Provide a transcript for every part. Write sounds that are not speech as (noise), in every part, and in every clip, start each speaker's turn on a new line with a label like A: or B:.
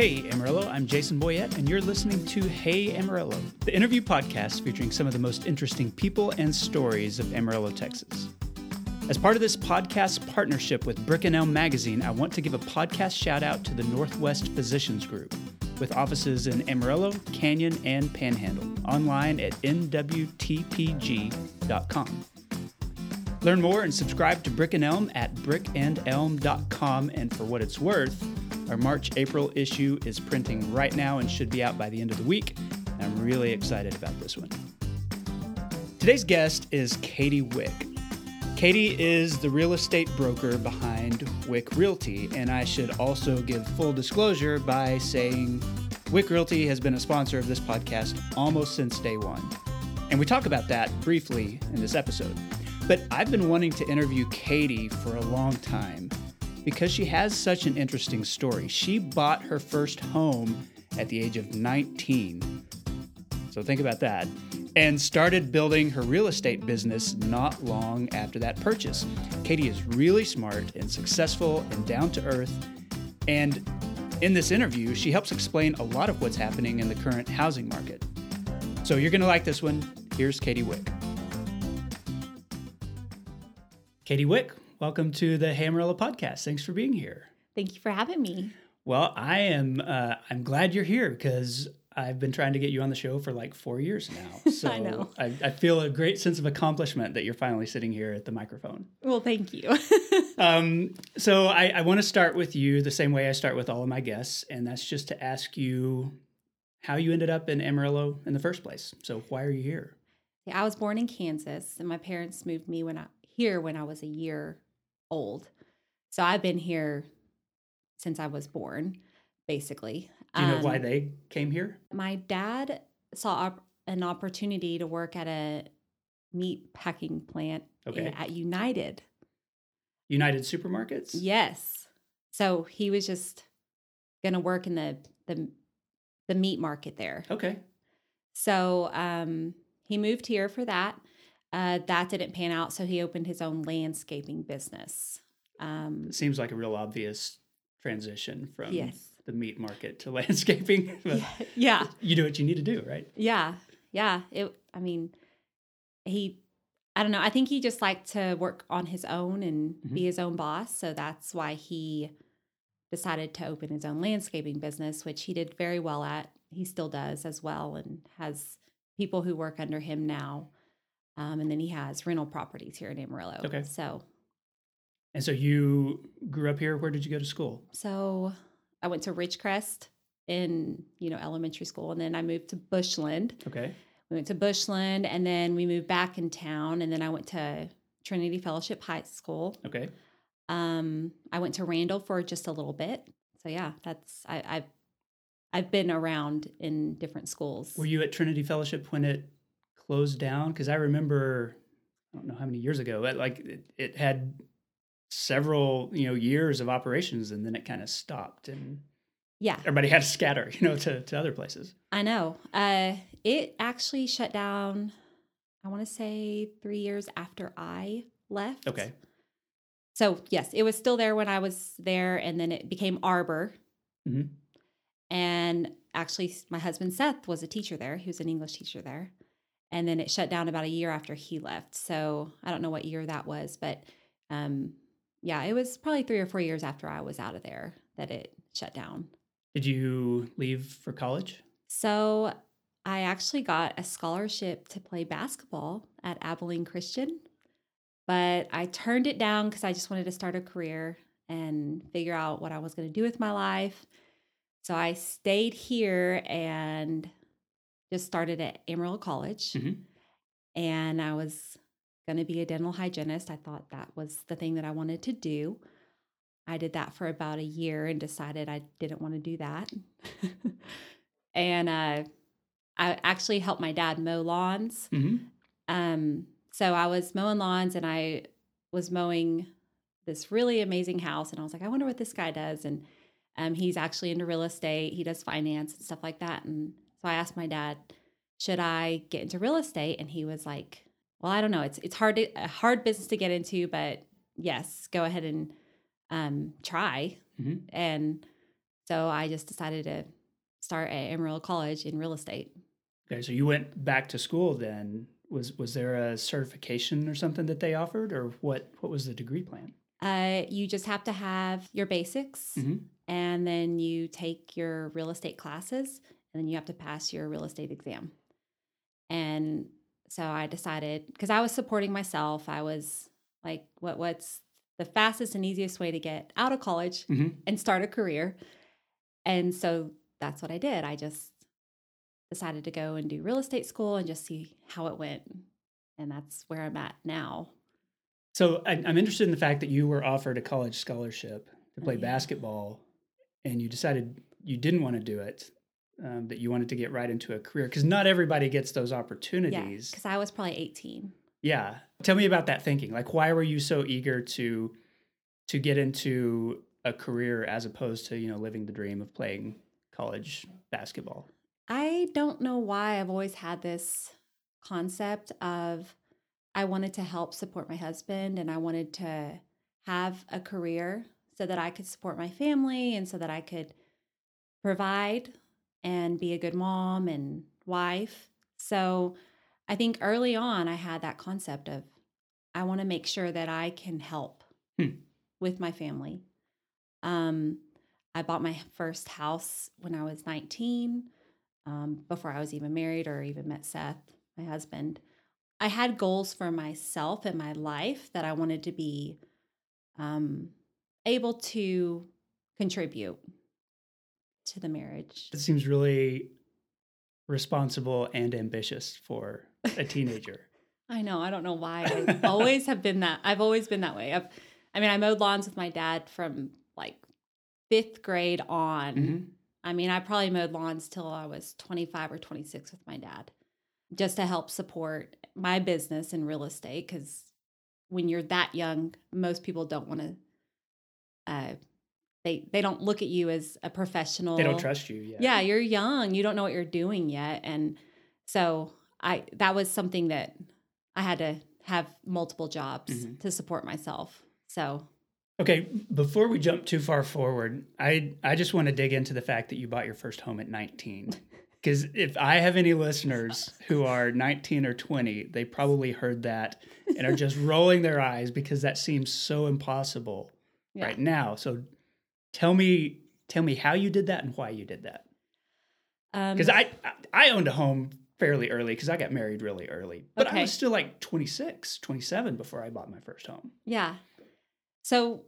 A: Hey Amarillo, I'm Jason Boyett, and you're listening to Hey Amarillo, the interview podcast featuring some of the most interesting people and stories of Amarillo, Texas. As part of this podcast partnership with Brick and Elm Magazine, I want to give a podcast shout out to the Northwest Physicians Group, with offices in Amarillo, Canyon, and Panhandle, online at nwtpg.com. Learn more and subscribe to Brick and Elm at brickandelm.com. And for what it's worth, our March April issue is printing right now and should be out by the end of the week. I'm really excited about this one. Today's guest is Katie Wick. Katie is the real estate broker behind Wick Realty, and I should also give full disclosure by saying Wick Realty has been a sponsor of this podcast almost since day one. And we talk about that briefly in this episode. But I've been wanting to interview Katie for a long time because she has such an interesting story. She bought her first home at the age of 19. So think about that. And started building her real estate business not long after that purchase. Katie is really smart and successful and down to earth. And in this interview, she helps explain a lot of what's happening in the current housing market. So you're going to like this one. Here's Katie Wick. Katie Wick, welcome to the Amarillo podcast. Thanks for being here.
B: Thank you for having me.
A: Well, I am. Uh, I'm glad you're here because I've been trying to get you on the show for like four years now. (laughs) So
B: I know.
A: I, I feel a great sense of accomplishment that you're finally sitting here at the microphone.
B: Well, thank you. (laughs)
A: Um, so I, I want to start with you the same way I start with all of my guests, and that's just to ask you how you ended up in Amarillo in the first place. So why are you here?
B: yeah, I was born in Kansas, and my parents moved me when I here when I was a year old. So I've been here since I was born, basically.
A: Do you know why
B: Um,
A: they came here?
B: My dad saw op- an opportunity to work at a meat packing plant
A: Okay.
B: at United.
A: United Supermarkets.
B: Yes. So he was just going to work in the the the meat market there.
A: Okay.
B: So um, he moved here for that. Uh, that didn't pan out, so he opened his own landscaping business. Um,
A: It seems like a real obvious transition from
B: yes.
A: the meat market to (laughs) landscaping. (laughs)
B: Yeah. Yeah.
A: You do what you need to do, right?
B: Yeah. Yeah. It. I mean, he. I don't know. I think he just liked to work on his own and be his own boss. So that's why he decided to open his own landscaping business, which he did very well at. He still does as well, and has people who work under him now. Um, and then he has rental properties here in Amarillo.
A: Okay.
B: So
A: And so you grew up here. Where did you go to school?
B: So I went to Ridgecrest in, you know, elementary school and then I moved to Bushland.
A: Okay.
B: We went to Bushland and then we moved back in town and then I went to Trinity Fellowship High School.
A: Okay.
B: Um, I went to Randall for just a little bit. So yeah, that's I, I've I've been around in different schools.
A: Were you at Trinity Fellowship when it closed down? Because I remember, I don't know how many years ago, it, like it, it had several you know years of operations, and then it kind of stopped, and
B: yeah,
A: everybody had to scatter, you know, to to other places.
B: I know. Uh, it actually shut down. I want to say three years after I left.
A: Okay.
B: So yes, it was still there when I was there, and then it became Arbor.
A: Mhm.
B: And actually, my husband Seth was a teacher there. He was an English teacher there, and then it shut down about a year after he left. So I don't know what year that was, but um, yeah, it was probably three or four years after I was out of there that it shut down.
A: Did you leave for college?
B: So I actually got a scholarship to play basketball at Abilene Christian, but I turned it down because I just wanted to start a career and figure out what I was going to do with my life. So I stayed here and just started at Amarillo College.
A: Mhm.
B: And I was going to be a dental hygienist. I thought that was the thing that I wanted to do. I did that for about a year and decided I didn't want to do that. (laughs) and uh, I actually helped my dad mow lawns.
A: Mm-hmm.
B: Um, so I was mowing lawns and I was mowing this really amazing house. And I was like, I wonder what this guy does. And um, he's actually into real estate, he does finance and stuff like that. And so I asked my dad, should I get into real estate? And he was like, well, I don't know. It's it's hard to, a hard business to get into, but yes, go ahead and um, try.
A: Mhm.
B: And So I just decided to start at Amarillo College in real estate.
A: Okay, so you went back to school then. Was was there a certification or something that they offered, or what? What was the degree plan?
B: Uh, you just have to have your basics,
A: Mm-hmm.
B: and then you take your real estate classes, and then you have to pass your real estate exam. And so I decided because I was supporting myself, I was like, "What? What's the fastest and easiest way to get out of college
A: Mhm.
B: and start a career?" And so that's what I did. I just decided to go and do real estate school and just see how it went, and that's where I'm at now.
A: So I, I'm interested in the fact that you were offered a college scholarship to
B: Oh,
A: play
B: yeah.
A: basketball, and you decided you didn't want to do it. Um, that you wanted to get right into a career because not everybody gets those
B: Yeah,
A: opportunities.
B: because I was probably 18.
A: Yeah. Tell me about that thinking. Like why were you so eager to to get into a career as opposed to, you know, living the dream of playing college basketball?
B: I don't know why I've always had this concept of I wanted to help support my husband and I wanted to have a career so that I could support my family and so that I could provide and be a good mom and wife. So I think early on I had that concept of I want to make sure that I can help
A: Hmm.
B: with my family. Um, I bought my first house when I was 19 um, before I was even married or even met Seth, my husband. I had goals for myself and my life that I wanted to be um, able to contribute to the marriage.
A: It seems really responsible and ambitious for a teenager. (laughs)
B: I know. I don't know why. I (laughs) always have been that. I've always been that way. I've, I mean, I mowed lawns with my dad from like fifth grade on.
A: Mhm.
B: I mean, I probably mowed lawns till I was 25 or 26 with my dad just to help support my business in real estate. Because when you're that young, most people don't want to, uh, they, they don't look at you as a professional.
A: They don't trust you yet.
B: Yeah, you're young. You don't know what you're doing yet. And so I, that was something that I had to have multiple jobs
A: Mhm.
B: to support myself. So
A: Okay, before we jump too far forward, I I just want to dig into the fact that you bought your first home at 19. (laughs) Because if I have any listeners who are 19 or 20, they probably heard that and are just (laughs) rolling their eyes because that seems so impossible
B: yeah.
A: right now. So tell me tell me how you did that and why you did that.
B: Um,
A: Because I I owned a home fairly early because I got married really early, but I was still like 26, 27 before I bought my first home.
B: Yeah. So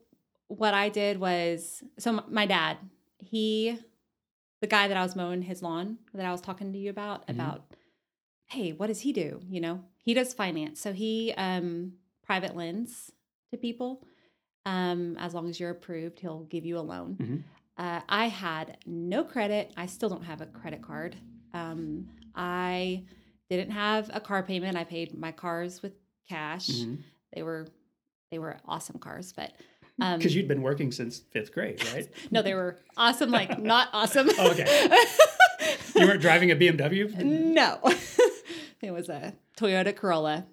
B: what I did was so m- my dad, he the guy that I was mowing his lawn that I was talking to you about
A: Mhm.
B: about hey, what does he do, you know? He does finance. So he um private lends to people. Um as long as you're approved, he'll give you a loan.
A: Mhm.
B: Uh, I had no credit. I still don't have a credit card. Um, I didn't have a car payment. I paid my cars with cash they were they were awesome cars but um
A: Because you'd been working since fifth grade, (laughs) right?
B: no they were awesome like (laughs) not awesome
A: Okay. (laughs) You weren't driving a BMW?
B: no it was a toyota corolla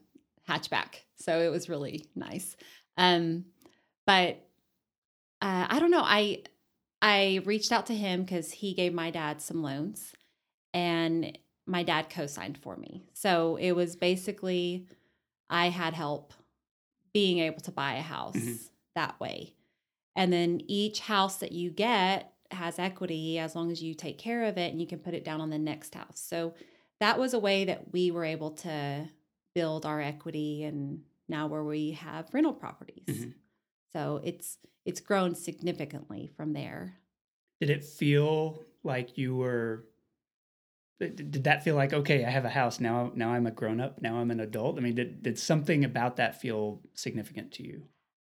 B: hatchback so it was really nice um but uh, i don't know i i reached out to him because he gave my dad some loans and my dad co-signed for me so it was basically i had help being able to buy a house
A: Mhm.
B: that way and then each house that you get has equity as long as you take care of it and you can put it down on the next house so that was a way that we were able to build our equity and now where we have rental properties
A: Mhm.
B: So it's it's grown significantly from there
A: Did it feel like you were? Did that feel like okay? I have a house now. Now I'm a grown up. Now I'm an adult. I mean, did did something about that feel significant to you?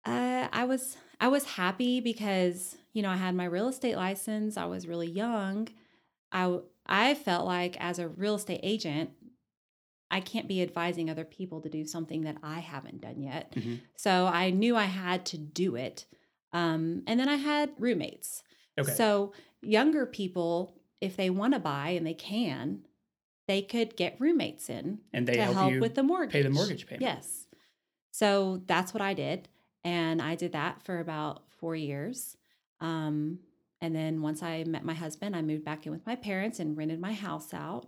B: Uh, I was I was happy because you know I had my real estate license. I was really young. I I felt like as a real estate agent, I can't be advising other people to do something that I haven't done yet.
A: Mhm.
B: So I knew I had to do it. Um, and then I had roommates.
A: Okay.
B: So younger people, if they want to buy and they can, they could get roommates in
A: and they
B: to
A: help,
B: help with the mortgage.
A: pay the mortgage payment.
B: Yes. So that's what I did. And I did that for about four years. Um, And then once I met my husband, I moved back in with my parents and rented my house out.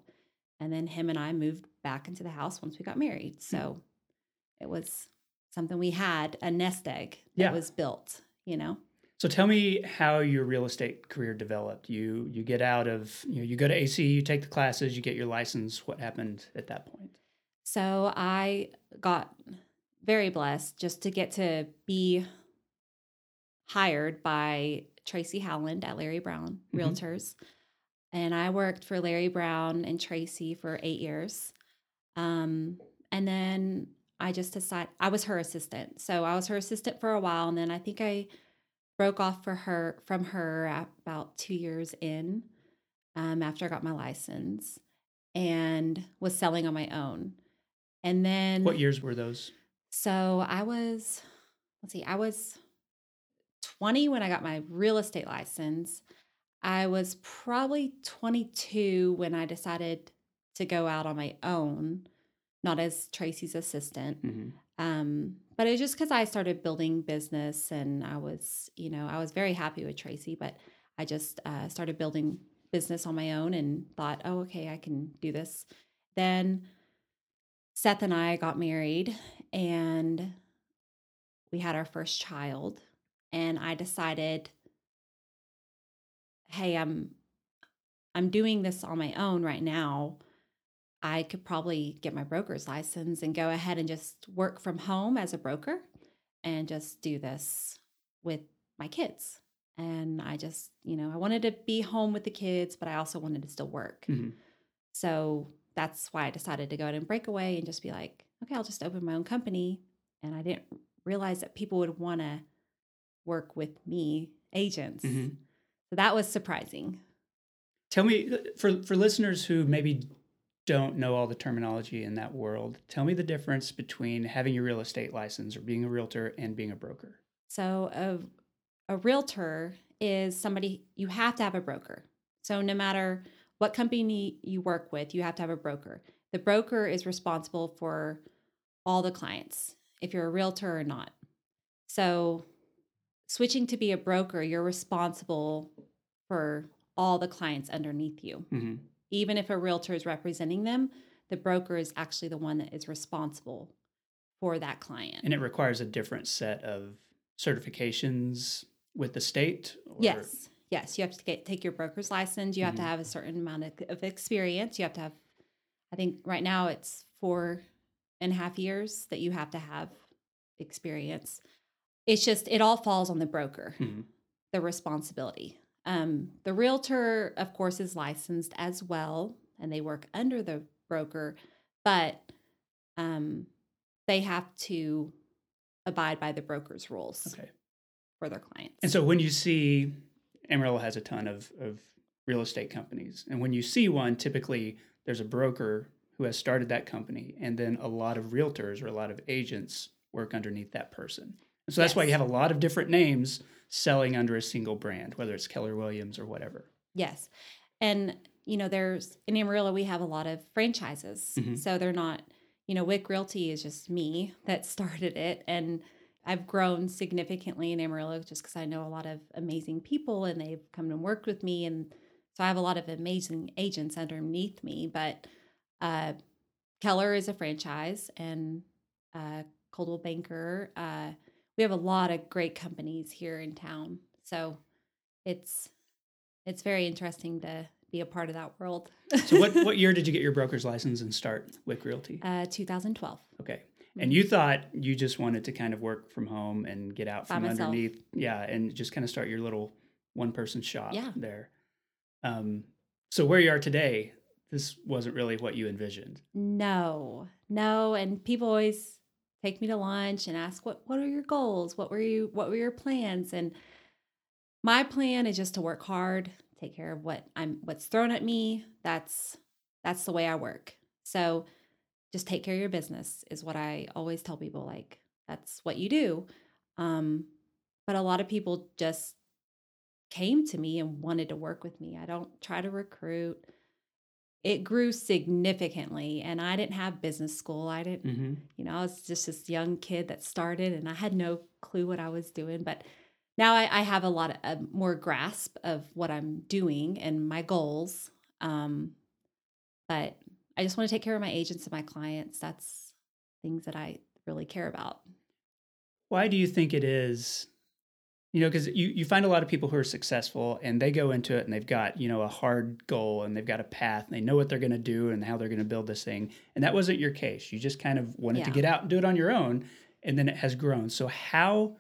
B: And then him and I moved back into the house once we got married. So mm-hmm. it was something we had a nest egg that yeah. was built, you know.
A: So tell me how your real estate career developed. You you get out of you know you go to AC, you take the classes, you get your license. What happened at that point?
B: So I got very blessed just to get to be hired by Tracy Howland at Larry Brown mm-hmm. And I worked for Larry Brown and Tracy for eight years. Um, and then I just decided I was her assistant. So I was her assistant for a while. And then I think I broke off for her from her about two years in um, after I got my license and was selling on my own. And then
A: what years were those?
B: So I was, let's see, I was 20 when I got my real estate license. I was probably 22 when I decided to go out on my own, not as Tracy's assistant. Mm-hmm. Um, but it was just because I started building business and I was, you know, I was very happy with Tracy, but I just uh, started building business on my own and thought, oh, okay, I can do this. Then Seth and I got married and we had our first child and I decided hey, I'm I'm doing this on my own right now. I could probably get my broker's license and go ahead and just work from home as a broker and just do this with my kids. And I just, you know, I wanted to be home with the kids, but I also wanted to still work. Mm-hmm. So that's why I decided to go ahead and break away and just be like, okay, I'll just open my own company. And I didn't realize that people would want to work with me, agents. Mm-hmm. So that was surprising.
A: Tell me, uh, for, for listeners who maybe don't know all the terminology in that world, tell me the difference between having your real estate license or being a realtor and being a broker.
B: So, a, a realtor is somebody you have to have a broker. So, no matter what company you work with, you have to have a broker. The broker is responsible for all the clients, if you're a realtor or not. So, switching to be a broker, you're responsible for all the clients underneath you. Mm-hmm. Even if a realtor is representing them, the broker is actually the one that is responsible for that client.
A: And it requires a different set of certifications with the state?
B: Or? Yes yes, you have to get take your broker's license. You have mm-hmm. to have a certain amount of, of, experience. You have to have, I think right now it's four and a half years that you have to have experience. It's just it all falls on the broker, mm-hmm. the responsibility. Um, the realtor, of course, is licensed as well, and they work under the broker, but um, they have to abide by the broker's rules. Okay. For their clients.
A: And so when you see Amarillo has a ton of, of real estate companies. And when you see one, typically there's a broker who has started that company, and then a lot of realtors or a lot of agents work underneath that person. So that's yes. why you have a lot of different names selling under a single brand, whether it's Keller Williams or whatever.
B: Yes. And, you know, there's in Amarillo, we have a lot of franchises. Mm-hmm. So they're not, you know, Wick Realty is just me that (laughs) started it. And I've grown significantly in Amarillo just because I know a lot of amazing people and they've come and worked with me. And so I have a lot of amazing agents underneath me. But uh, Keller is a franchise and uh, Coldwell Banker. Uh, we have a lot of great companies here in town. So it's it's very interesting to be a part of that world.
A: so what, (laughs) what year did you get your broker's license and start Wick Realty?
B: Uh, 2012.
A: Okay and you thought you just wanted to kind of work from home and get out from underneath yeah and just kind of start your little one person shop yeah. there um, so where you are today this wasn't really what you envisioned
B: no no and people always take me to lunch and ask what what are your goals what were you what were your plans and my plan is just to work hard take care of what i'm what's thrown at me that's that's the way i work so just take care of your business is what I always tell people like that's what you do. Um, but a lot of people just came to me and wanted to work with me. I don't try to recruit. It grew significantly and I didn't have business school. I didn't, mm-hmm. you know, I was just this young kid that started and I had no clue what I was doing, but now I, I have a lot of a more grasp of what I'm doing and my goals. Um, but I just want to take care of my agents and my clients. That's things that I really care about.
A: Why do you think it is? You know, because you, you find a lot of people who are successful and they go into it and they've got, you know, a hard goal and they've got a path and they know what they're going to do and how they're going to build this thing. And that wasn't your case. You just kind of wanted
B: Yeah.
A: to get out and do it on your own. And then it has grown. So, how,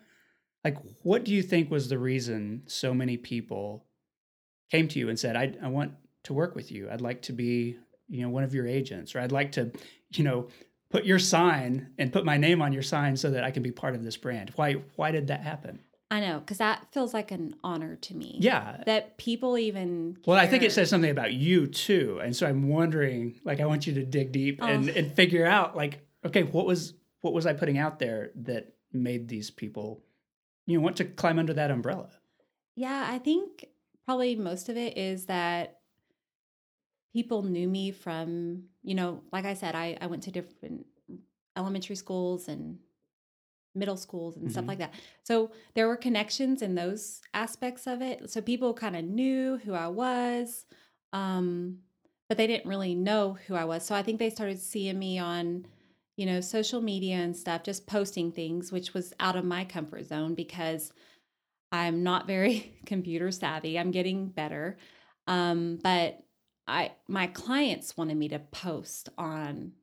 A: like, what do you think was the reason so many people came to you and said, I, I want to work with you? I'd like to be, you know, one of your agents, or I'd like to, you know, put your sign and put my name on your sign so that I can be part of this brand. Why why did that happen?
B: I know, because that feels like an honor to me.
A: Yeah.
B: That people even.
A: Well, I think it says something about you too. And so I'm wondering, like I want you to dig deep oh. and,
B: Oh.
A: and figure out like, okay, what was what was I putting out there that made these people, you know, want to climb under that umbrella?
B: Yeah, I think probably most of it is that people knew me from, you know, like I said, I, I went to different elementary schools and middle schools and stuff
A: Mhm.
B: like that. So there were connections in those aspects of it. So people kind of knew who I was, um, but they didn't really know who I was. So I think they started seeing me on, you know, social media and stuff, just posting things, which was out of my comfort zone because I'm not very (laughs) computer savvy. I'm getting better. Um, but I my clients wanted me to post on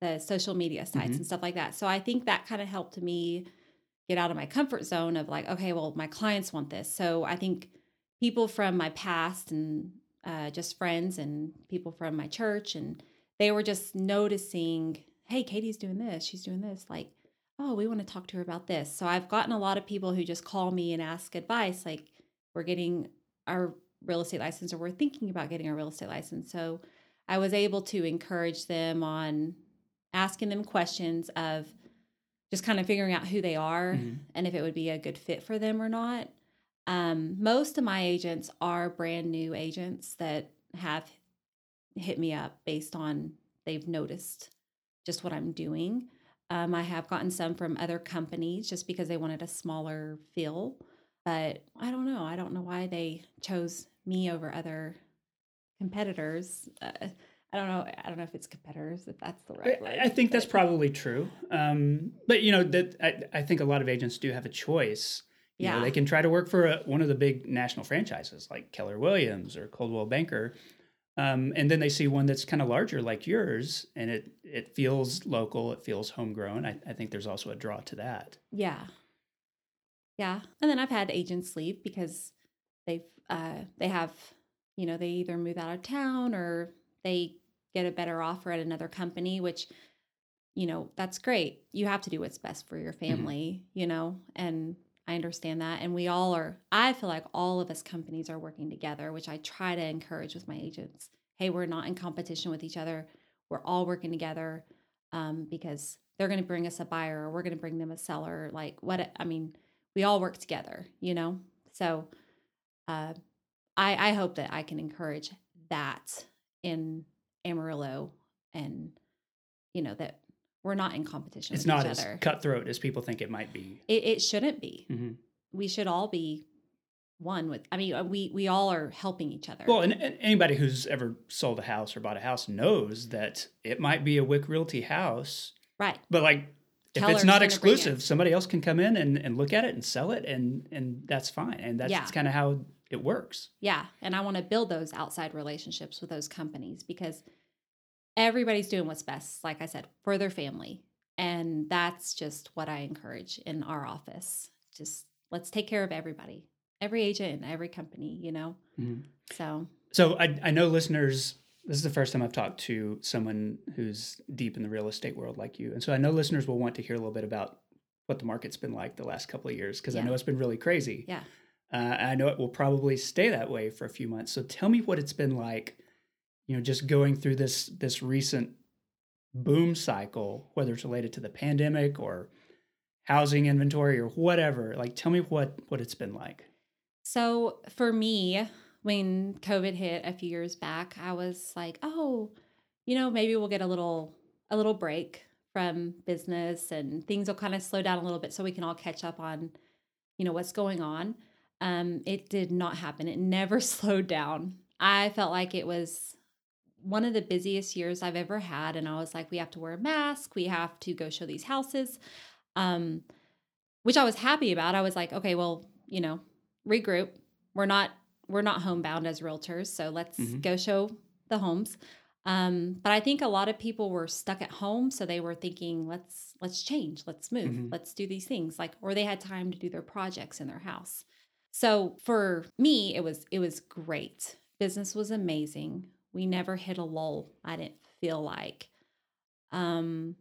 B: the social media sites
A: Mhm.
B: and stuff like that. So I think that kind of helped me get out of my comfort zone of like, okay, well, my clients want this. So I think people from my past and uh, just friends and people from my church and they were just noticing, hey, Katie's doing this, she's doing this, like, oh, we want to talk to her about this. So I've gotten a lot of people who just call me and ask advice, like, we're getting our real estate license or we're thinking about getting a real estate license. So I was able to encourage them on asking them questions of just kind of figuring out who they are
A: Mhm.
B: and if it would be a good fit for them or not. Um, most of my agents are brand new agents that have hit me up based on they've noticed just what I'm doing. Um, I have gotten some from other companies just because they wanted a smaller feel, but I don't know. I don't know why they chose me over other competitors. Uh, I don't know. I don't know if it's competitors, if that's the right word.
A: I, I think that's probably true. Um, but you know that I, I think a lot of agents do have a choice. You know,
B: Yeah.
A: they can try to work for a, one of the big national franchises like Keller Williams or Coldwell Banker, um, and then they see one that's kind of larger like yours, and it it feels local, it feels homegrown. I, I think there's also a draw to that.
B: Yeah. Yeah. And then I've had agents leave because they've uh they have, you know, they either move out of town or they get a better offer at another company, which, you know, that's great. You have to do what's best for your family, you know, and I understand that. And we all are, I feel like all of us companies are working together, which I try to encourage with my agents. Hey, we're not in competition with each other. We're all working together um, because they're going to bring us a buyer or we're going to bring them a seller. Like, what, I mean, we all work together, you know? So uh, I, I hope that I can encourage that in Amarillo and, you know, that we're not in competition
A: It's not as
B: other.
A: cutthroat as people think it might be.
B: It, it shouldn't be.
A: Mhm.
B: We should all be one with, I mean, uh, we, we all are helping each other.
A: Well, and, and anybody who's ever sold a house or bought a house knows that it might be a Wick Realty house,
B: right.
A: but like if
B: Keller's
A: it's not exclusive,
B: it.
A: somebody else can come in and, and look at it and sell it, and and that's fine. And that's
B: Yeah.
A: kind of how it works.
B: Yeah. And I want to build those outside relationships with those companies because everybody's doing what's best, like I said, for their family. And that's just what I encourage in our office. Just let's take care of everybody, every agent and every company, you know?
A: Mhm.
B: So,
A: So I, I know listeners. This is the first time I've talked to someone who's deep in the real estate world like you, and so I know listeners will want to hear a little bit about what the market's been like the last couple of years because I know it's been really crazy.
B: yeah.
A: Uh, I know it will probably stay that way for a few months. So tell me what it's been like, you know, just going through this this recent boom cycle, whether it's related to the pandemic or housing inventory or whatever. Like, tell me what what it's been like.
B: So for me, when COVID hit a few years back, I was like, oh, you know, maybe we'll get a little a little break from business and things will kind of slow down a little bit so we can all catch up on you know, what's going on. Um, it did not happen. It never (laughs) slowed down. I felt like it was one of the busiest years I've ever had. And I was like, we have to wear a mask. We have to go show these houses, um, which I was happy about. I was like, okay, well, you know, regroup. We're not we're not homebound as realtors, so let's mm-hmm. go show the homes. Um, but I think a lot of people were stuck at home, so they were thinking, let's let's change, let's move, mm-hmm. let's do these things. Like, or they had time to do their projects in their house. So for me, it was it was great. Business was amazing. We never hit a lull. I didn't feel like. Um,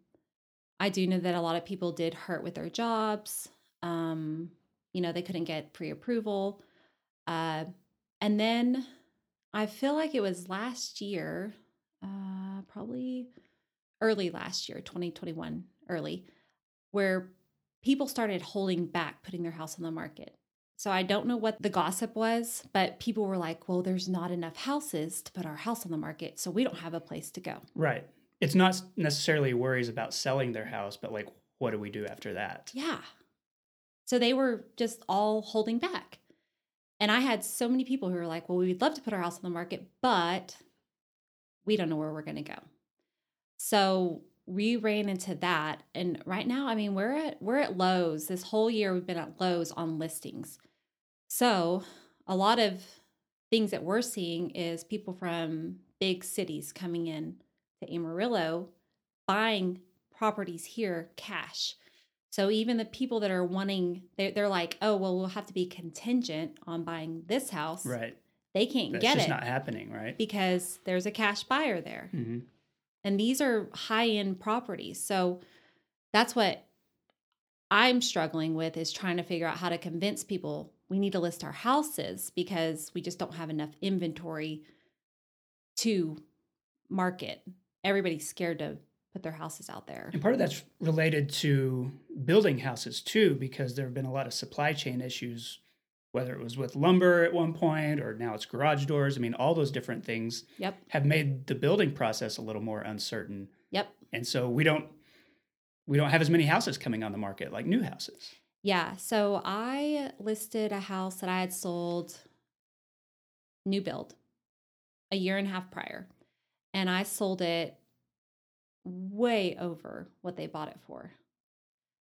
B: I do know that a lot of people did hurt with their jobs. Um, you know, they couldn't get pre-approval. Uh, and then I feel like it was last year, uh, probably early last year, 2021, early, where people started holding back putting their house on the market. So I don't know what the gossip was, but people were like, well, there's not enough houses to put our house on the market, so we don't have a place to go.
A: Right. It's not necessarily worries about selling their house, but like, what do we do after that?
B: Yeah. So they were just all holding back. And I had so many people who were like, well, we'd love to put our house on the market, but we don't know where we're going to go. So we ran into that. And right now, I mean, we're at we're at lows. This whole year we've been at lows on listings. So a lot of things that we're seeing is people from big cities coming in to Amarillo buying properties here cash. So even the people that are wanting, they're, they're like, oh, well, we'll have to be contingent on buying this house.
A: Right.
B: They can't get it. That's get
A: just
B: it.
A: not happening, right?
B: Because there's a cash buyer there. Mm-hmm. And these are high end properties. So that's what I'm struggling with is trying to figure out how to convince people we need to list our houses because we just don't have enough inventory to market. Everybody's scared to put their houses out there.
A: And part of that's related to building houses too, because there have been a lot of supply chain issues, whether it was with lumber at one point or now it's garage doors. I mean, all those different things
B: yep.
A: have made the building process a little more uncertain.
B: Yep.
A: And so we don't we don't have as many houses coming on the market like new houses.
B: Yeah. So I listed a house that I had sold new build a year and a half prior. And I sold it way over what they bought it for.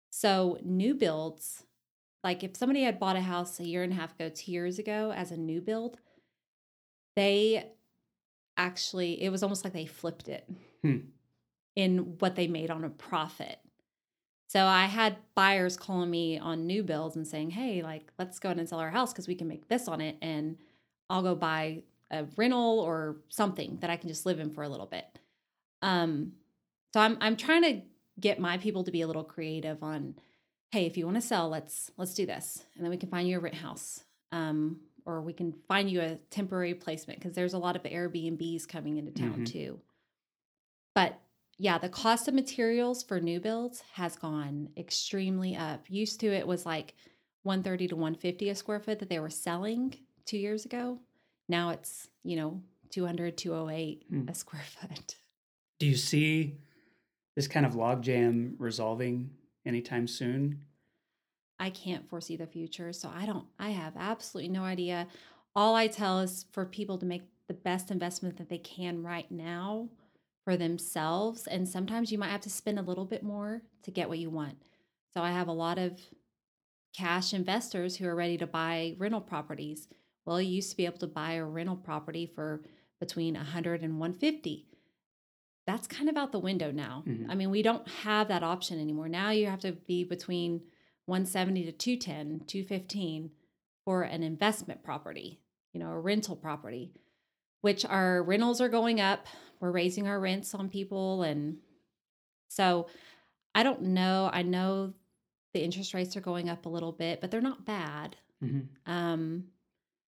B: So, new builds, like if somebody had bought a house a year and a half ago, two years ago as a new build, they actually, it was almost like they flipped it hmm. in what they made on a profit. So I had buyers calling me on new builds and saying, "Hey, like let's go ahead and sell our house because we can make this on it, and I'll go buy a rental or something that I can just live in for a little bit." Um, so I'm I'm trying to get my people to be a little creative on, hey, if you want to sell, let's let's do this, and then we can find you a rent house, um, or we can find you a temporary placement because there's a lot of Airbnbs coming into town mm-hmm. too. But yeah, the cost of materials for new builds has gone extremely up. Used to it was like 130 to 150 a square foot that they were selling two years ago. Now it's, you know, 200, 208 mm. a square foot.
A: Do you see this kind of logjam resolving anytime soon?
B: I can't foresee the future, so I don't I have absolutely no idea. All I tell is for people to make the best investment that they can right now for themselves and sometimes you might have to spend a little bit more to get what you want. So I have a lot of cash investors who are ready to buy rental properties. Well, you used to be able to buy a rental property for between 100 and 150 that's kind of out the window now. Mm-hmm. I mean, we don't have that option anymore. Now you have to be between 170 to 210, 215 for an investment property, you know, a rental property, which our rentals are going up. We're raising our rents on people. And so I don't know. I know the interest rates are going up a little bit, but they're not bad. Mm-hmm. Um,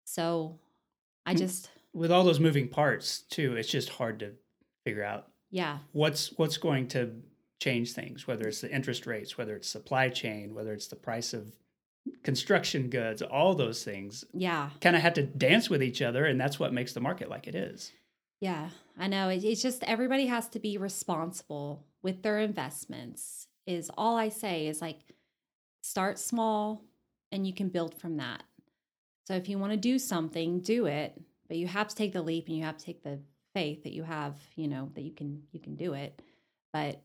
B: so I just.
A: With all those moving parts, too, it's just hard to figure out
B: yeah
A: what's what's going to change things whether it's the interest rates whether it's supply chain whether it's the price of construction goods all those things
B: yeah
A: kind of have to dance with each other and that's what makes the market like it is
B: yeah i know it's just everybody has to be responsible with their investments is all i say is like start small and you can build from that. So if you want to do something, do it, but you have to take the leap and you have to take the faith that you have, you know, that you can you can do it. But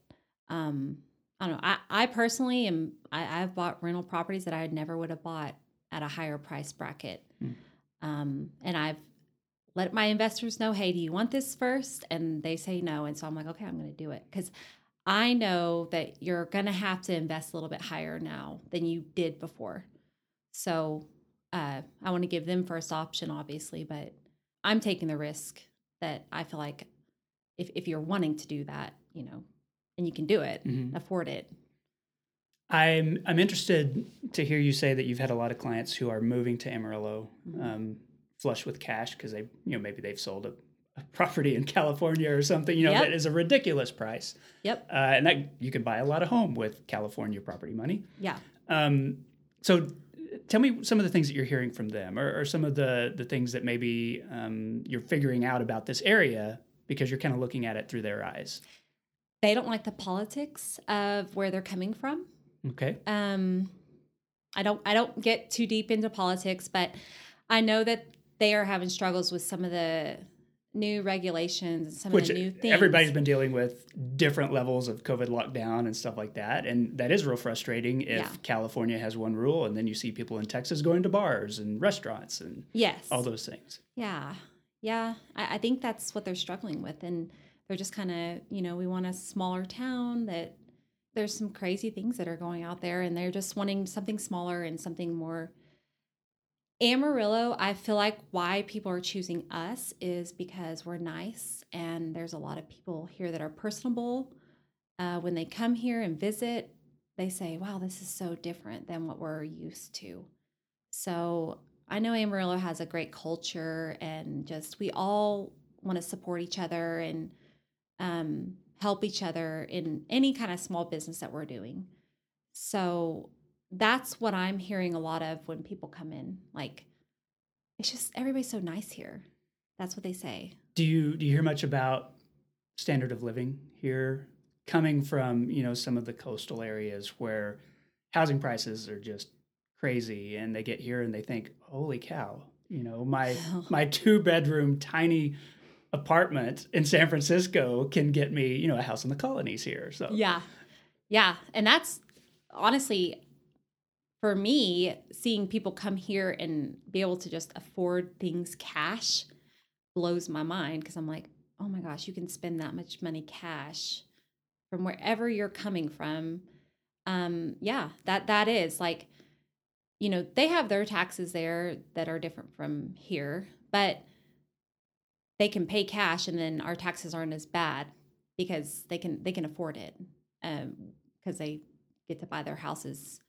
B: um I don't know. I, I personally am I, I've bought rental properties that I never would have bought at a higher price bracket.
A: Mm.
B: Um and I've let my investors know, hey, do you want this first? And they say no. And so I'm like, okay, I'm gonna do it. Because I know that you're gonna have to invest a little bit higher now than you did before. So uh, I want to give them first option, obviously, but I'm taking the risk that I feel like if, if you're wanting to do that, you know, and you can do it,
A: Mhm.
B: afford it.
A: I'm I'm interested to hear you say that you've had a lot of clients who are moving to Amarillo,
B: Mhm.
A: um, flush with cash because they you know maybe they've sold a, a (laughs) property in California or something you know
B: Yep.
A: that is a ridiculous price,
B: Yep.
A: uh, and that you can buy a lot of home with California property money.
B: Yeah.
A: Um, so tell me some of the things that you're hearing from them or, or some of the the things that maybe um, you're figuring out about this area because you're kind of looking at it through their eyes.
B: They don't like the politics of where they're coming from.
A: Okay.
B: Um, I don't I don't get too deep into politics, but I know that they are having struggles with some of the new regulations and some
A: Which
B: of the new things.
A: everybody's been dealing with different levels of COVID lockdown and stuff like that. And that is real frustrating if
B: Yeah.
A: California has one rule and then you see people in Texas going to bars and restaurants and
B: yes,
A: all those things.
B: Yeah. Yeah. I, I think that's what they're struggling with. And they're just kind of, you know, we want a smaller town that there's some crazy things that are going out there and they're just wanting something smaller and something more. Amarillo, I feel like why people are choosing us is because we're nice and there's a lot of people here that are personable. Uh, when they come here and visit, they say, wow, this is so different than what we're used to. So I know Amarillo has a great culture and just we all want to support each other and um, help each other in any kind of small business that we're doing. So that's what I'm hearing a lot of when people come in. Like, it's just everybody's so nice here. That's what they say.
A: Do you do you hear much about standard of living here coming from, you know, some of the coastal areas where housing prices are just crazy and they get here and they think, "Holy cow, you know, my (laughs) my two bedroom tiny apartment in San Francisco can get me, you know, a house in the colonies here." So
B: Yeah. Yeah. And that's honestly, for me, seeing people come here and be able to just afford things cash blows my mind because I'm like, oh my gosh, you can spend that much money cash from wherever you're coming from. Um, yeah, that that is like, you know, they have their taxes there that are different from here, but they can pay cash and then our taxes aren't as bad because they can they can afford it um because they get to buy their houses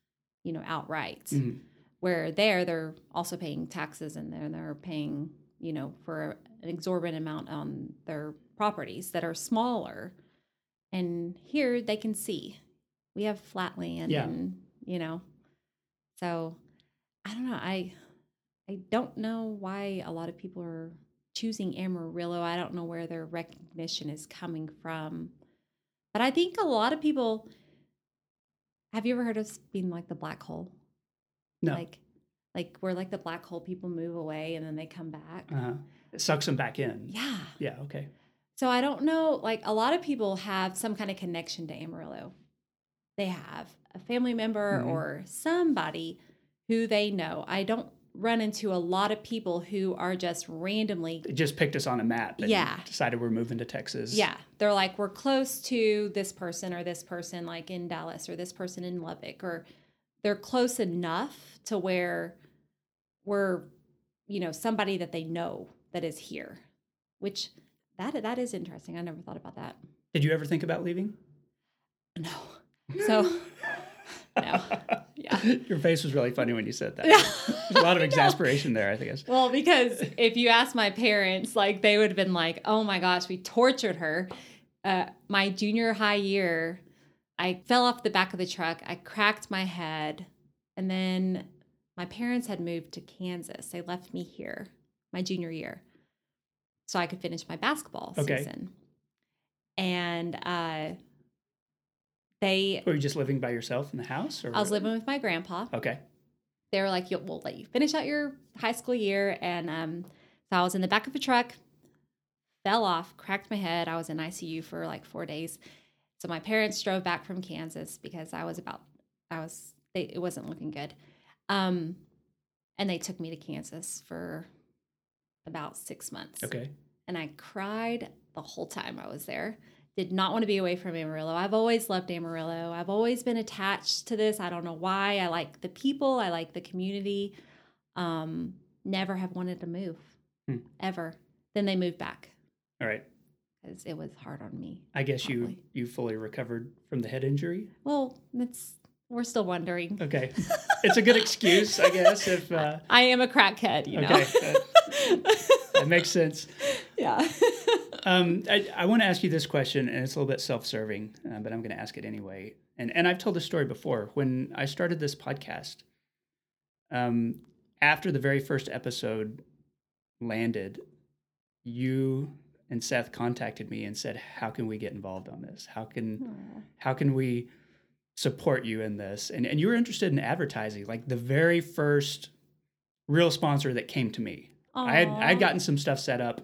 B: you know outright
A: Mhm.
B: where there they're also paying taxes and they're, they're paying you know for an exorbitant amount on their properties that are smaller and here they can see we have flat land
A: Yeah.
B: and you know so i don't know i i don't know why a lot of people are choosing amarillo i don't know where their recognition is coming from but i think a lot of people have you ever heard of being like the black hole
A: no,
B: like like we're like the black hole people move away and then they come back
A: uh-huh. it sucks them back in.
B: yeah
A: Yeah, okay.
B: so i don't know like a lot of people have some kind of connection to amarillo they have a family member
A: Mhm.
B: or somebody who they know i don't run into a lot of people who are just randomly
A: It just picked us on a map and
B: Yeah.
A: decided we're moving to Texas.
B: yeah they're like we're close to this person or this person like in dallas or this person in lubbock or they're close enough to where we're you know somebody that they know that is here which that that is interesting i never thought about that
A: Did you ever think about leaving?
B: no so (laughs) no yeah (laughs)
A: Your face was really funny when you said that.
B: Yeah. (laughs)
A: There's a lot of (laughs) exasperation there, I think.
B: Well, because if you ask my parents, like they would have been like, "Oh my gosh, we tortured her." Uh, my junior high year, I fell off the back of the truck. I cracked my head, and then my parents had moved to Kansas. They left me here my junior year, so I could finish my basketball
A: Okay.
B: season. And uh, they,
A: Were you just living by yourself in the house? Or
B: I was living with my grandpa.
A: Okay.
B: they were like, "We'll let you finish out your high school year." And um, so I was in the back of a truck, fell off, cracked my head. I was in ICU for like four days. So my parents drove back from Kansas because I was about, I was, they, it wasn't looking good. Um, and they took me to Kansas for about six months.
A: Okay.
B: And I cried the whole time I was there. Did not want to be away from Amarillo. I've always loved Amarillo. I've always been attached to this. I don't know why. I like the people, I like the community. Um, never have wanted to move
A: Hmm.
B: ever. Then they moved back
A: All right.
B: because it was hard on me.
A: I guess you
B: Probably.
A: you fully recovered from the head injury.
B: Well, it's we're still wondering.
A: Okay. (laughs) it's a good excuse, I guess. If uh,
B: I am a crackhead, you know.
A: okay, that makes sense. (laughs)
B: yeah.
A: Um, I, I want to ask you this question, and it's a little bit self-serving, uh, but I'm going to ask it anyway. And and I've told this story before. When I started this podcast, um, after the very first episode landed, you and Seth contacted me and said, "How can we get involved on this? How can how can we support you in this?" And and you were interested in advertising, like the very first real sponsor that came to me. I had I had gotten some stuff set up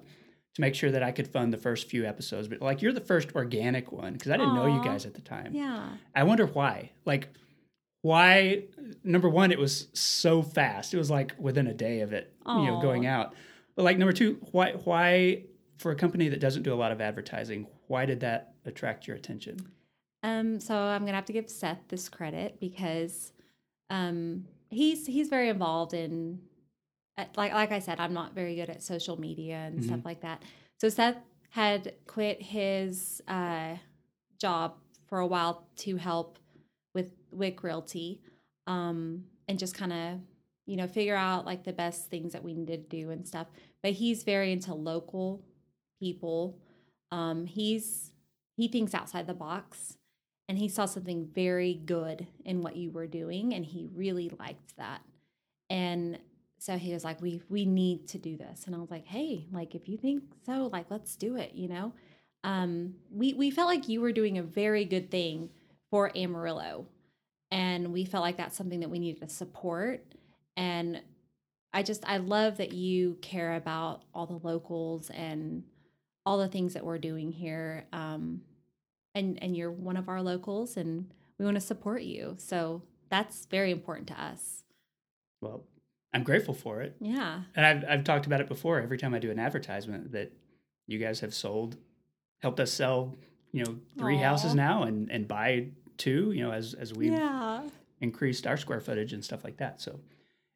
A: to make sure that I could fund the first few episodes, but like you're the first organic one because I didn't know you guys at the time.
B: Yeah.
A: I wonder why. Like why number one, it was so fast. It was like within a day of it, you know, going out. But like number two, why why for a company that doesn't do a lot of advertising, why did that attract your attention?
B: Um, so I'm gonna have to give Seth this credit because um, he's he's very involved in like like I said, I'm not very good at social media and stuff like that. So Seth had quit his uh, job for a while to help with Wick Realty, um, and just kind of you know figure out like the best things that we needed to do and stuff. But he's very into local people. Um, he's he thinks outside the box and he saw something very good in what you were doing and he really liked that and so he was like we we need to do this. And i was like hey like if you think so like let's do it you know? Um we we felt like you were doing a very good thing for amarillo. And we felt like that's something that we needed to support. And i just i love that you care about all the locals and all the things that we're doing here um and and you're one of our locals and we want to support you. So that's very important to us.
A: Well, I'm grateful for it.
B: yeah
A: And I've I've talked about it before. Every time I do an advertisement, that you guys have sold, helped us sell, you know, three
B: Aw.
A: houses now, and and buy two. You know, as as we've
B: yeah
A: increased our square footage and stuff like that. So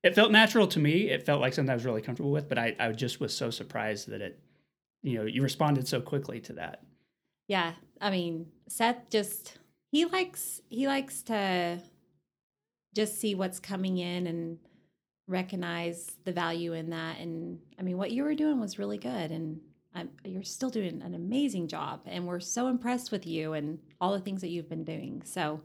A: it felt natural to me. It felt like something I was really comfortable with. But I I just was so surprised that it, you know, you responded so quickly to that.
B: yeah i mean seth just he likes he likes to just see what's coming in and recognize the value in that and i mean what you were doing was really good and I'm, you're still doing an amazing job and we're so impressed with you and all the things that you've been doing so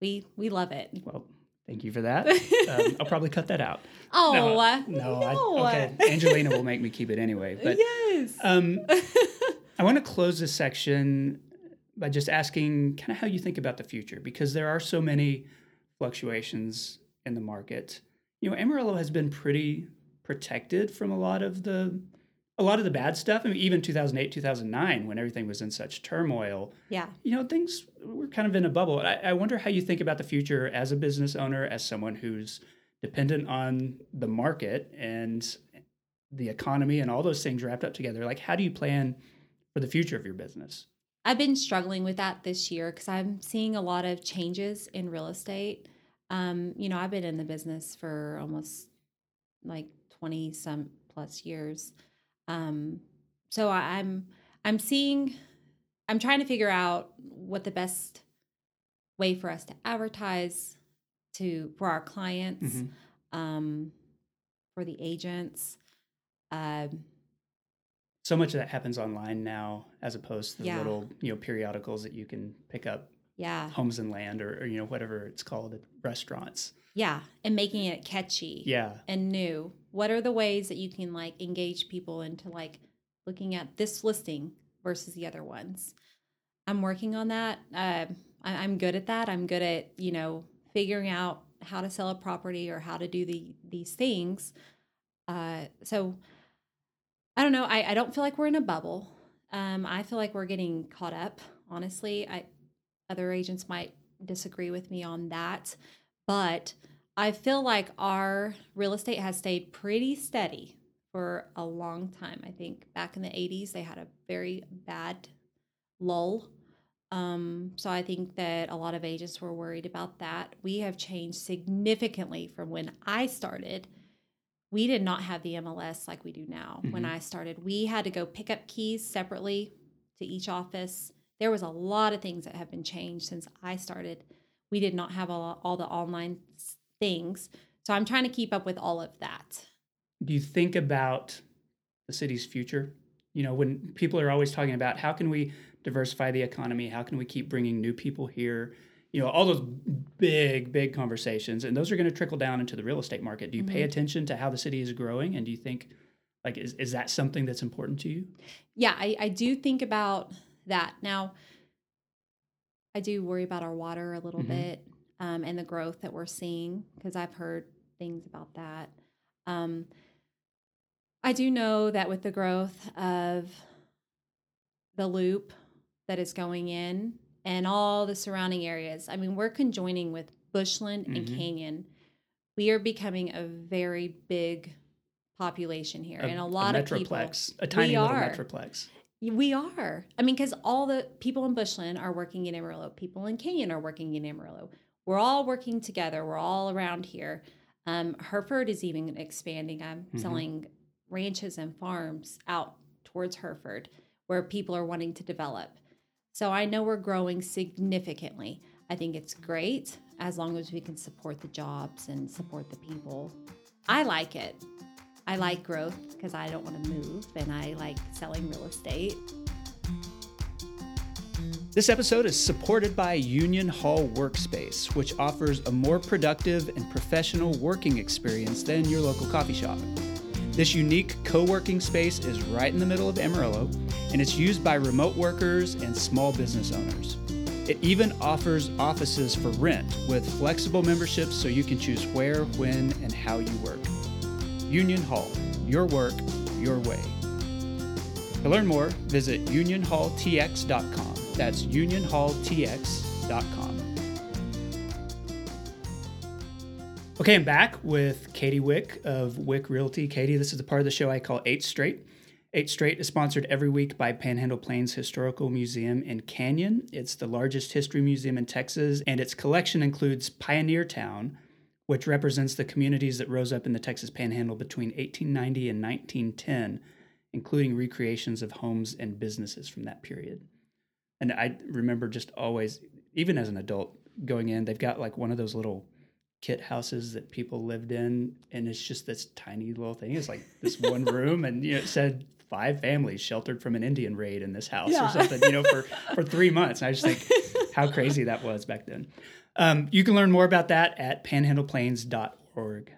B: we we love it
A: Well, thank you for that. (laughs) um, I'll probably cut that out.
B: oh
A: no,
B: no,
A: no, I, okay. (laughs) Angelina will make me keep it anyway. But
B: yes
A: Um, (laughs) I want to close this section by just asking kind of how you think about the future because there are so many fluctuations in the market. You know, Amarillo has been pretty protected from a lot of the a lot of the bad stuff. I mean, even 2008, 2009, when everything was in such turmoil,
B: yeah
A: you know, things were kind of in a bubble. I, I wonder how you think about the future as a business owner, as someone who's dependent on the market and the economy and all those things wrapped up together. Like, how do you plan for the future of your business?
B: I've been struggling with that this year because I'm seeing a lot of changes in real estate. Um, you know, I've been in the business for almost like 20 some plus years. Um, so I, I'm I'm seeing I'm trying to figure out what the best way for us to advertise to for our clients,
A: Mhm.
B: um, for the agents. Um,
A: So much of that happens online now, as opposed to the
B: Yeah.
A: little, you know, periodicals that you can pick up,
B: yeah,
A: Homes and Land, or, or you know, whatever it's called at restaurants.
B: yeah, and making it catchy.
A: Yeah,
B: and new what are the ways that you can like engage people into like looking at this listing versus the other ones i'm working on that uh, I, i'm good at that i'm good at you know figuring out how to sell a property or how to do the these things. Uh, so I don't know. I, I don't feel like we're in a bubble. Um, I feel like we're getting caught up. Honestly, I other agents might disagree with me on that, but I feel like our real estate has stayed pretty steady for a long time. I think back in the 80s, they had a very bad lull. Um, so I think that a lot of agents were worried about that. We have changed significantly from when I started. We did not have the MLS like we do now. Mm-hmm. When I started, we had to go pick up keys separately to each office. There was a lot of things that have been changed since I started. We did not have all, all the online things. So I'm trying to keep up with all of that
A: do you think about the city's future? You know, when people are always talking about how can we diversify the economy, how can we keep bringing new people here, you know, all those big, big conversations, and those are going to trickle down into the real estate market. Do you mm-hmm. pay attention to how the city is growing, and do you think, like, is is that something that's important to you?
B: Yeah, I, I do think about that now. I do worry about our water a little mm-hmm. bit um, and the growth that we're seeing because I've heard things about that. Um, I do know that with the growth of the loop that is going in and all the surrounding areas, I mean, we're conjoining with Bushland mm-hmm. and Canyon. We are becoming a very big population here, a, and a lot a of people.
A: A tiny little are. metroplex.
B: We are. I mean, because all the people in Bushland are working in Amarillo, people in Canyon are working in Amarillo. We're all working together. We're all around here. Um, Hereford is even expanding. I'm mm-hmm. selling ranches and farms out towards Hereford where people are wanting to develop. So I know we're growing significantly. I think it's great as long as we can support the jobs and support the people. I like it. I like growth because I don't want to move and I like selling real estate.
A: This episode is supported by Union Hall Workspace, which offers a more productive and professional working experience than your local coffee shop. This unique co working space is right in the middle of Amarillo, and it's used by remote workers and small business owners. It even offers offices for rent with flexible memberships so you can choose where, when, and how you work. Union Hall, your work, your way. To learn more, visit unionhalltx.com. That's unionhalltx.com. Okay, I'm back with Katie Wick of Wick Realty. Katie, this is the part of the show I call Eight Straight. Eight Straight is sponsored every week by Panhandle Plains Historical Museum in Canyon. It's the largest history museum in Texas, and its collection includes Pioneer Town, which represents the communities that rose up in the Texas Panhandle between 1890 and 1910, including recreations of homes and businesses from that period. And I remember just always, even as an adult, going in, they've got like one of those little kit houses that people lived in and it's just this tiny little thing it's like this (laughs) one room and you know it said five families sheltered from an indian raid in this house yeah. or something you know for for three months and i just think (laughs) how crazy that was back then um, you can learn more about that at panhandleplains.org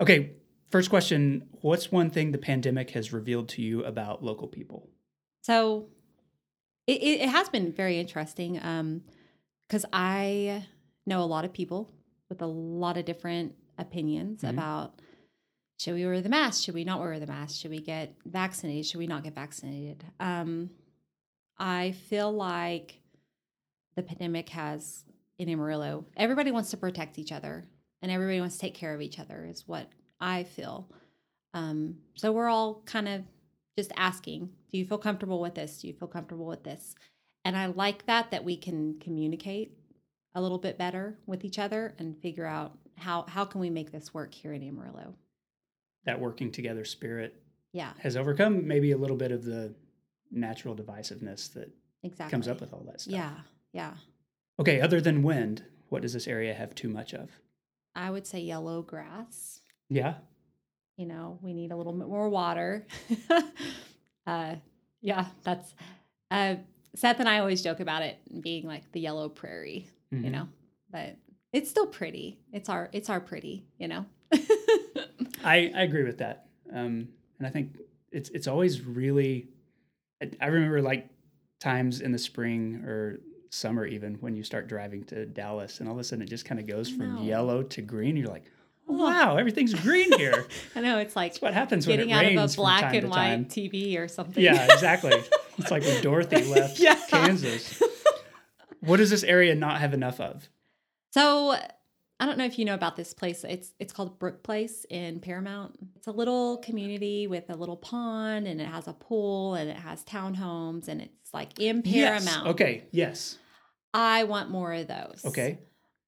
A: okay first question what's one thing the pandemic has revealed to you about local people
B: so it, it has been very interesting because um, i know a lot of people with a lot of different opinions mm-hmm. about should we wear the mask? Should we not wear the mask? Should we get vaccinated? Should we not get vaccinated? Um, I feel like the pandemic has in Amarillo, everybody wants to protect each other and everybody wants to take care of each other, is what I feel. Um, so we're all kind of just asking, do you feel comfortable with this? Do you feel comfortable with this? And I like that, that we can communicate a little bit better with each other and figure out how how can we make this work here in Amarillo.
A: That working together spirit
B: yeah
A: has overcome maybe a little bit of the natural divisiveness that exactly. comes up with all that stuff.
B: Yeah. Yeah.
A: Okay, other than wind, what does this area have too much of?
B: I would say yellow grass.
A: Yeah.
B: You know, we need a little bit more water. (laughs) uh yeah, that's uh Seth and I always joke about it being like the yellow prairie mm-hmm. you know, but it's still pretty. It's our it's our pretty, you know. (laughs)
A: I, I agree with that. Um, and I think it's it's always really I, I remember like times in the spring or summer even when you start driving to Dallas and all of a sudden it just kind of goes from
B: know.
A: yellow to green. You're like, oh, wow, everything's green (laughs) here.
B: I know it's like
A: That's what happens when it
B: getting out of
A: rains
B: a
A: from
B: black and white. TV or something.
A: Yeah, exactly. it's like when Dorothy (laughs) left
B: Yeah.
A: Kansas. What does this area not have enough of?
B: So I don't know if you know about this place. It's it's called Brook Place in Paramount. It's a little community with a little pond and it has a pool and it has townhomes and it's like in
A: Yes.
B: Paramount.
A: Okay. Yes.
B: I want more of those.
A: Okay.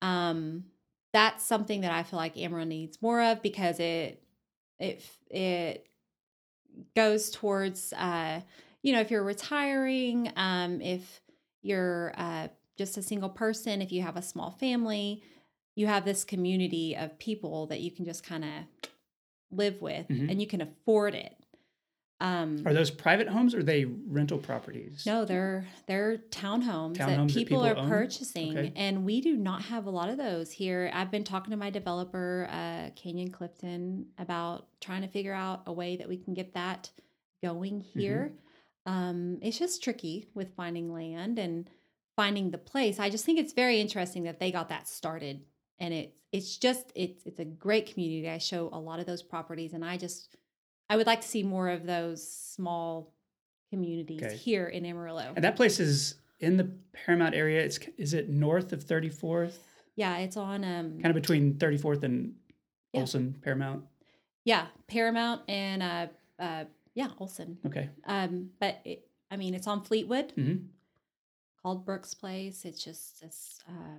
B: Um that's something that I feel like Amarillo needs more of because it it it goes towards uh you know if you're retiring um if you're uh just a single person if you have a small family you have this community of people that you can just kind of live with
A: Mhm.
B: and you can afford it um
A: Are those private homes or are they rental properties?
B: no, they're they're townhomes,
A: Townhomes
B: that
A: that
B: people,
A: people
B: are
A: own?
B: purchasing,
A: Okay.
B: and we do not have a lot of those here. I've been talking to my developer, uh, Canyon Clifton, about trying to figure out a way that we can get that going
A: Mm-hmm.
B: here. Um, it's just tricky with finding land and finding the place. I just think it's very interesting that they got that started, and it's it's just it's it's a great community. I show a lot of those properties, and I just I would like to see more of those small communities
A: Okay.
B: here in Amarillo.
A: And that place is in the Paramount area. It's is it north of 34th?
B: Yeah, it's on um
A: Kind of between 34th and
B: Yeah.
A: Olsen Paramount.
B: yeah, Paramount and uh uh yeah, Olsen.
A: Okay.
B: Um but it, I mean, it's on Fleetwood
A: hmm
B: called Brooks Place. It's just this uh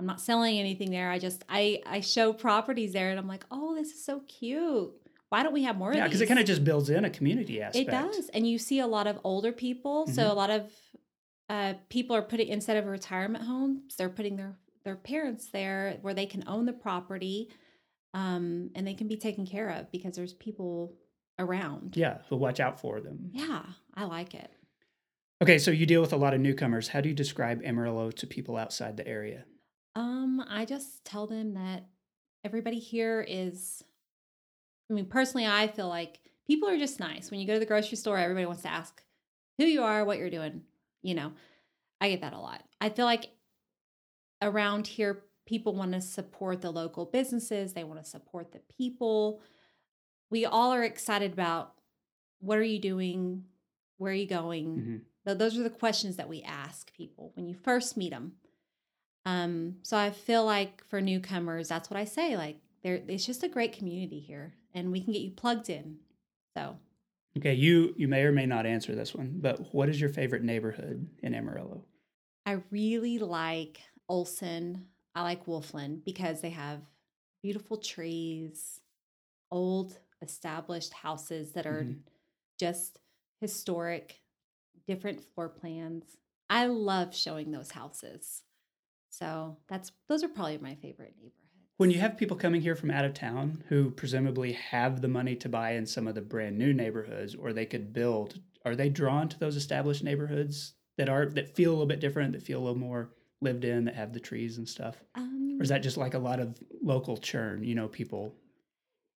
B: I'm not selling anything there. I just I I show properties there and I'm like, "Oh, this is so cute. Why don't we have more?
A: Yeah, because it kind of just builds in a community aspect.
B: It does. And you see a lot of older people.
A: Mhm.
B: So a lot of uh, people are putting instead of retirement homes, they're putting their their parents there where they can own the property um, and they can be taken care of because there's people around.
A: Yeah, who watch out for them.
B: Yeah, I like it.
A: Okay, so you deal with a lot of newcomers. How do you describe Amarillo to people outside the area?
B: Um, I just tell them that everybody here is I mean, personally, I feel like people are just nice. When you go to the grocery store, everybody wants to ask who you are, what you're doing. You know, I get that a lot. I feel like around here, people want to support the local businesses, they want to support the people. We all are excited about what are you doing? Where are you going?
A: Mhm.
B: Th- those are the questions that we ask people when you first meet them. Um, so I feel like for newcomers, that's what I say. Like there, it's just a great community here, and we can get you plugged in. So
A: Okay, you you may or may not answer this one, but what is your favorite neighborhood in Amarillo?
B: I really like Olsen. I like Wolflin because they have beautiful trees, old established houses that are
A: Mhm.
B: just historic, different floor plans. I love showing those houses. So that's those are probably my favorite neighborhoods.
A: When you have people coming here from out of town who presumably have the money to buy in some of the brand new neighborhoods or they could build, are they drawn to those established neighborhoods that are that feel a little bit different, that feel a little more lived in, that have the trees and stuff?
B: Um,
A: Or is that just like a lot of local churn, you know, people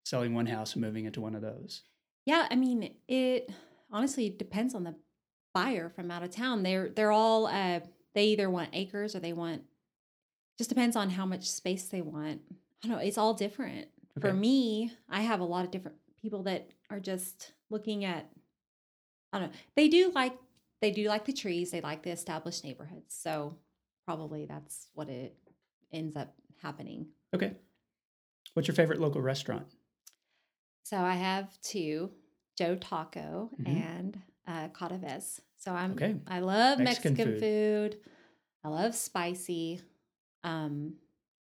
A: selling one house and moving into one of those?
B: Yeah, I mean, it honestly depends on the buyer from out of town. They're they're all uh they either want acres or they want just depends on how much space they want. I don't know, it's all different. For me, I have a lot of different people that are just looking at I don't know. They do like they do like the trees, they like the established neighborhoods. So probably that's what it ends up happening.
A: Okay. What's your favorite local restaurant?
B: So I have two, Joe Taco
A: Mhm.
B: and uh, Cadaves. So I'm
A: Okay.
B: I love
A: Mexican
B: Mexican,
A: food.
B: food. I love spicy. Um,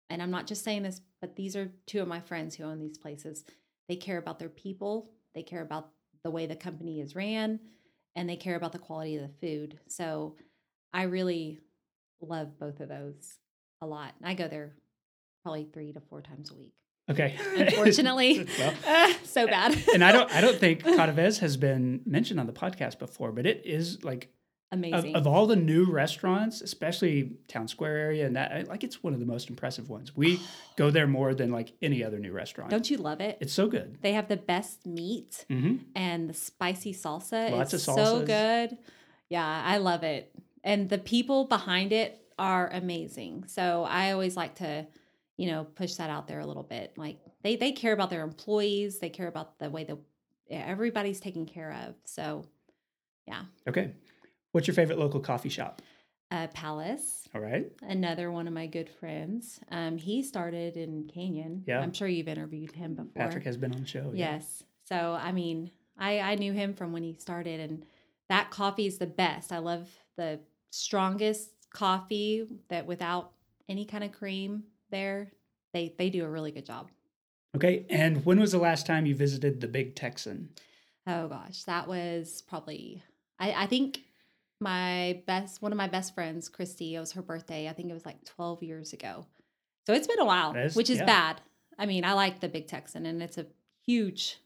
B: and I'm not just saying this, but these are two of my friends who own these places. They care about their people. They care about the way the company is ran, and they care about the quality of the food. So I really love both of those a lot. I go there probably three to four times a week.
A: Okay.
B: Unfortunately, (laughs)
A: Well, (laughs)
B: so bad.
A: and I don't I don't think (laughs) Cadaves has been mentioned on the podcast before, but it is like
B: amazing.
A: of all the new restaurants, especially Town Square area, and that like it's one of the most impressive ones. We (gasps) go there more than like any other new restaurant.
B: Don't you love it?
A: It's so good.
B: They have the best meat
A: hmm
B: and the spicy salsa.
A: Lots
B: is
A: of
B: so good. Yeah, I love it. and the people behind it are amazing. So I always like to, you know, push that out there a little bit. Like they they care about their employees, they care about the way that everybody's taken care of. So, yeah.
A: Okay. What's your favorite local coffee shop?
B: Uh, Palace.
A: All right.
B: Another one of my good friends. Um, he started in Canyon.
A: Yeah.
B: I'm sure you've interviewed him before.
A: Patrick has been on the show.
B: yeah. Yes. So I mean, I I knew him from when he started, and that coffee is the best. I love the strongest coffee that without any kind of cream there. They they do a really good job.
A: Okay. And when was the last time you visited the Big Texan?
B: Oh gosh, that was probably I, I think my best one of my best friends, Christy, it was her birthday. I think it was like 12 years ago. So it's been a while,
A: Is,
B: which is
A: yeah.
B: bad. I mean, I like the Big Texan and it's a huge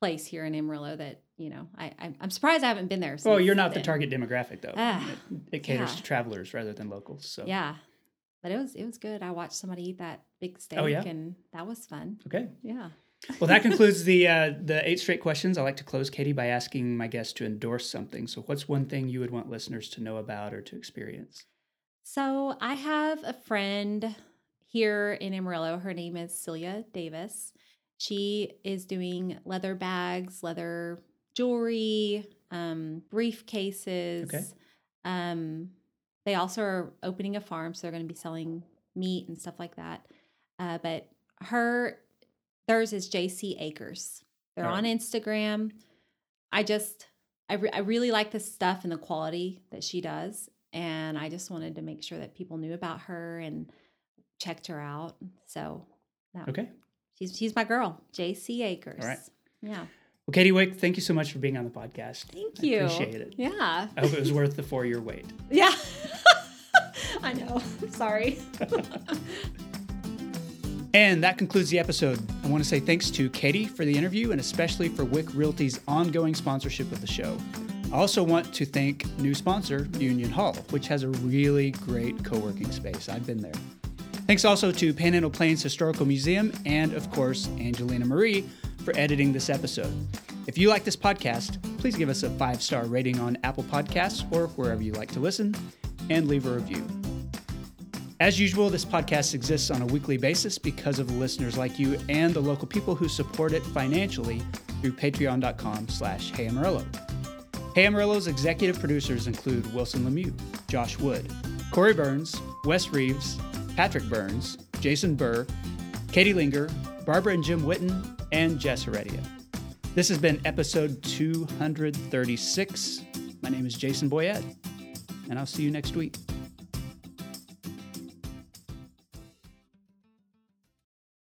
B: place here in Amarillo that, you know, I, I'm surprised I haven't been there.
A: Well, you're not the target demographic though.
B: Ah,
A: it, it caters
B: yeah.
A: to travelers rather than locals. So
B: Yeah. But it was it was good. I watched somebody eat that big steak
A: Oh, yeah?
B: and that was fun.
A: Okay.
B: Yeah.
A: Well, that concludes the uh, the eight straight questions. I like to close, Katie, by asking my guests to endorse something. So, what's one thing you would want listeners to know about or to experience?
B: So I have a friend here in Amarillo. Her name is Celia Davis. She is doing leather bags, leather jewelry, um, briefcases.
A: Okay.
B: Um, they also are opening a farm, so they're going to be selling meat and stuff like that. Uh, but her, theirs is JC Acres. They're on. Instagram. I just, I, re- I really like the stuff and the quality that she does. And I just wanted to make sure that people knew about her and checked her out. So that,
A: Okay.
B: she's, she's my girl, JC Acres.
A: All right.
B: Yeah.
A: Well, Katie Wick, thank you so much for being on the podcast.
B: Thank you.
A: I appreciate it.
B: Yeah.
A: I hope it was worth the four year wait. (laughs)
B: Yeah. (laughs) I know. (laughs) Sorry.
A: And that concludes the episode. I want to say thanks to Katie for the interview and especially for Wick Realty's ongoing sponsorship of the show. I also want to thank new sponsor, Union Hall, which has a really great co working space. I've been there. Thanks also to Panhandle Plains Historical Museum and, of course, Angelina Marie for editing this episode. If you like this podcast, please give us a five star rating on Apple Podcasts or wherever you like to listen and leave a review. As usual, this podcast exists on a weekly basis because of listeners like you and the local people who support it financially through patreon.com slash Hey Amarillo. Hey Amarillo's executive producers include Wilson Lemieux, Josh Wood, Corey Burns, Wes Reeves, Patrick Burns, Jason Burr, Katie Linger, Barbara and Jim Witten, and Jess Heredia. This has been episode 236. My name is Jason Boyett, and I'll see you next week.